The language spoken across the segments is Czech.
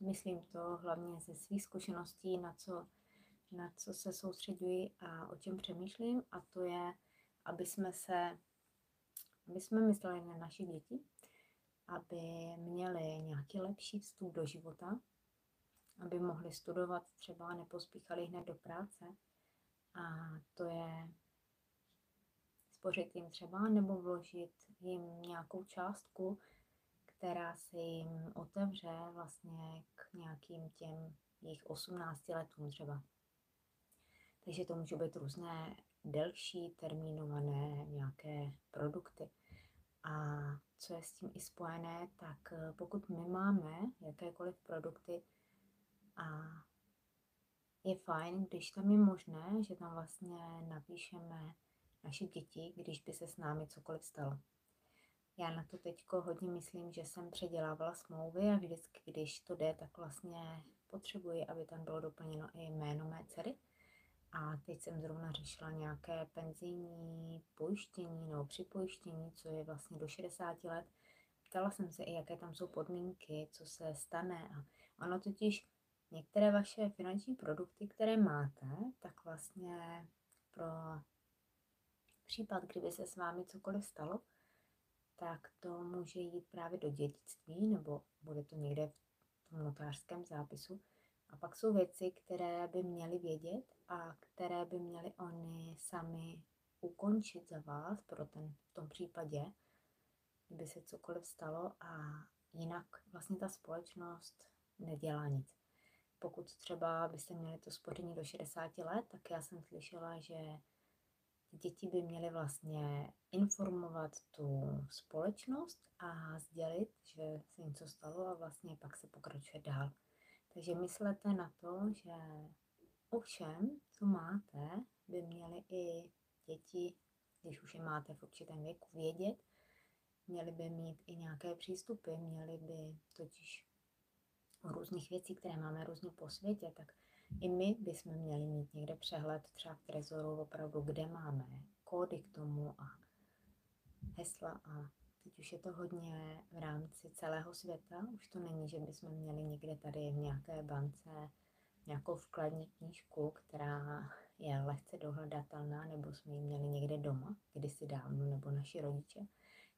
myslím to hlavně ze svých zkušeností, na co, na co se soustředuji a o čem přemýšlím, a to je, aby jsme se, aby jsme mysleli na naše děti, aby měli nějaký lepší vstup do života, aby mohli studovat třeba, nepospíchali hned do práce. A to je spořit jim třeba nebo vložit jim nějakou částku, která se jim otevře vlastně k nějakým těm jejich 18 letům třeba. Takže to může být různé delší termínované nějaké produkty. A co je s tím i spojené, tak pokud my máme jakékoliv produkty a je fajn, když tam je možné, že tam vlastně napíšeme naše děti, když by se s námi cokoliv stalo. Já na to teď hodně myslím, že jsem předělávala smlouvy a vždycky, když to jde, tak vlastně potřebuji, aby tam bylo doplněno i jméno mé dcery. A teď jsem zrovna řešila nějaké penzijní pojištění nebo připojištění, co je vlastně do 60 let. Ptala jsem se i, jaké tam jsou podmínky, co se stane. A ono totiž některé vaše finanční produkty, které máte, tak vlastně pro případ, kdyby se s vámi cokoliv stalo, tak to může jít právě do dědictví, nebo bude to někde v tom notářském zápisu. A pak jsou věci, které by měli vědět a které by měli oni sami ukončit za vás pro ten v tom případě, kdyby se cokoliv stalo a jinak vlastně ta společnost nedělá nic. Pokud třeba byste měli to spoření do 60 let, tak já jsem slyšela, že děti by měly vlastně informovat tu společnost a sdělit, že se něco stalo a vlastně pak se pokračuje dál. Takže myslete na to, že o všem, co máte, by měly i děti, když už je máte v určitém věku, vědět. Měly by mít i nějaké přístupy, měly by totiž o různých věcí, které máme různě po světě, tak i my bychom měli mít někde přehled třeba v trezoru opravdu, kde máme kódy k tomu a hesla a teď už je to hodně v rámci celého světa. Už to není, že bychom měli někde tady v nějaké bance nějakou vkladní knížku, která je lehce dohledatelná, nebo jsme ji měli někde doma, kdysi dávno, nebo naši rodiče.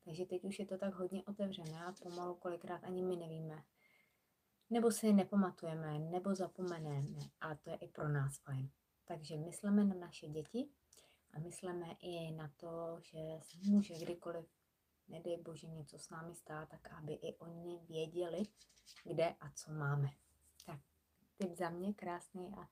Takže teď už je to tak hodně otevřené a pomalu kolikrát ani my nevíme, nebo si nepamatujeme, nebo zapomeneme a to je i pro nás fajn. Takže myslíme na naše děti a myslíme i na to, že se může kdykoliv, nedej bože, něco s námi stát, tak aby i oni věděli, kde a co máme. Tak, tip za mě krásný a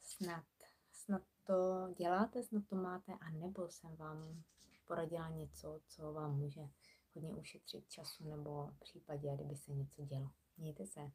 snad, snad to děláte, snad to máte, a nebo jsem vám poradila něco, co vám může hodně ušetřit času nebo v případě, kdyby se něco dělo. Mějte se.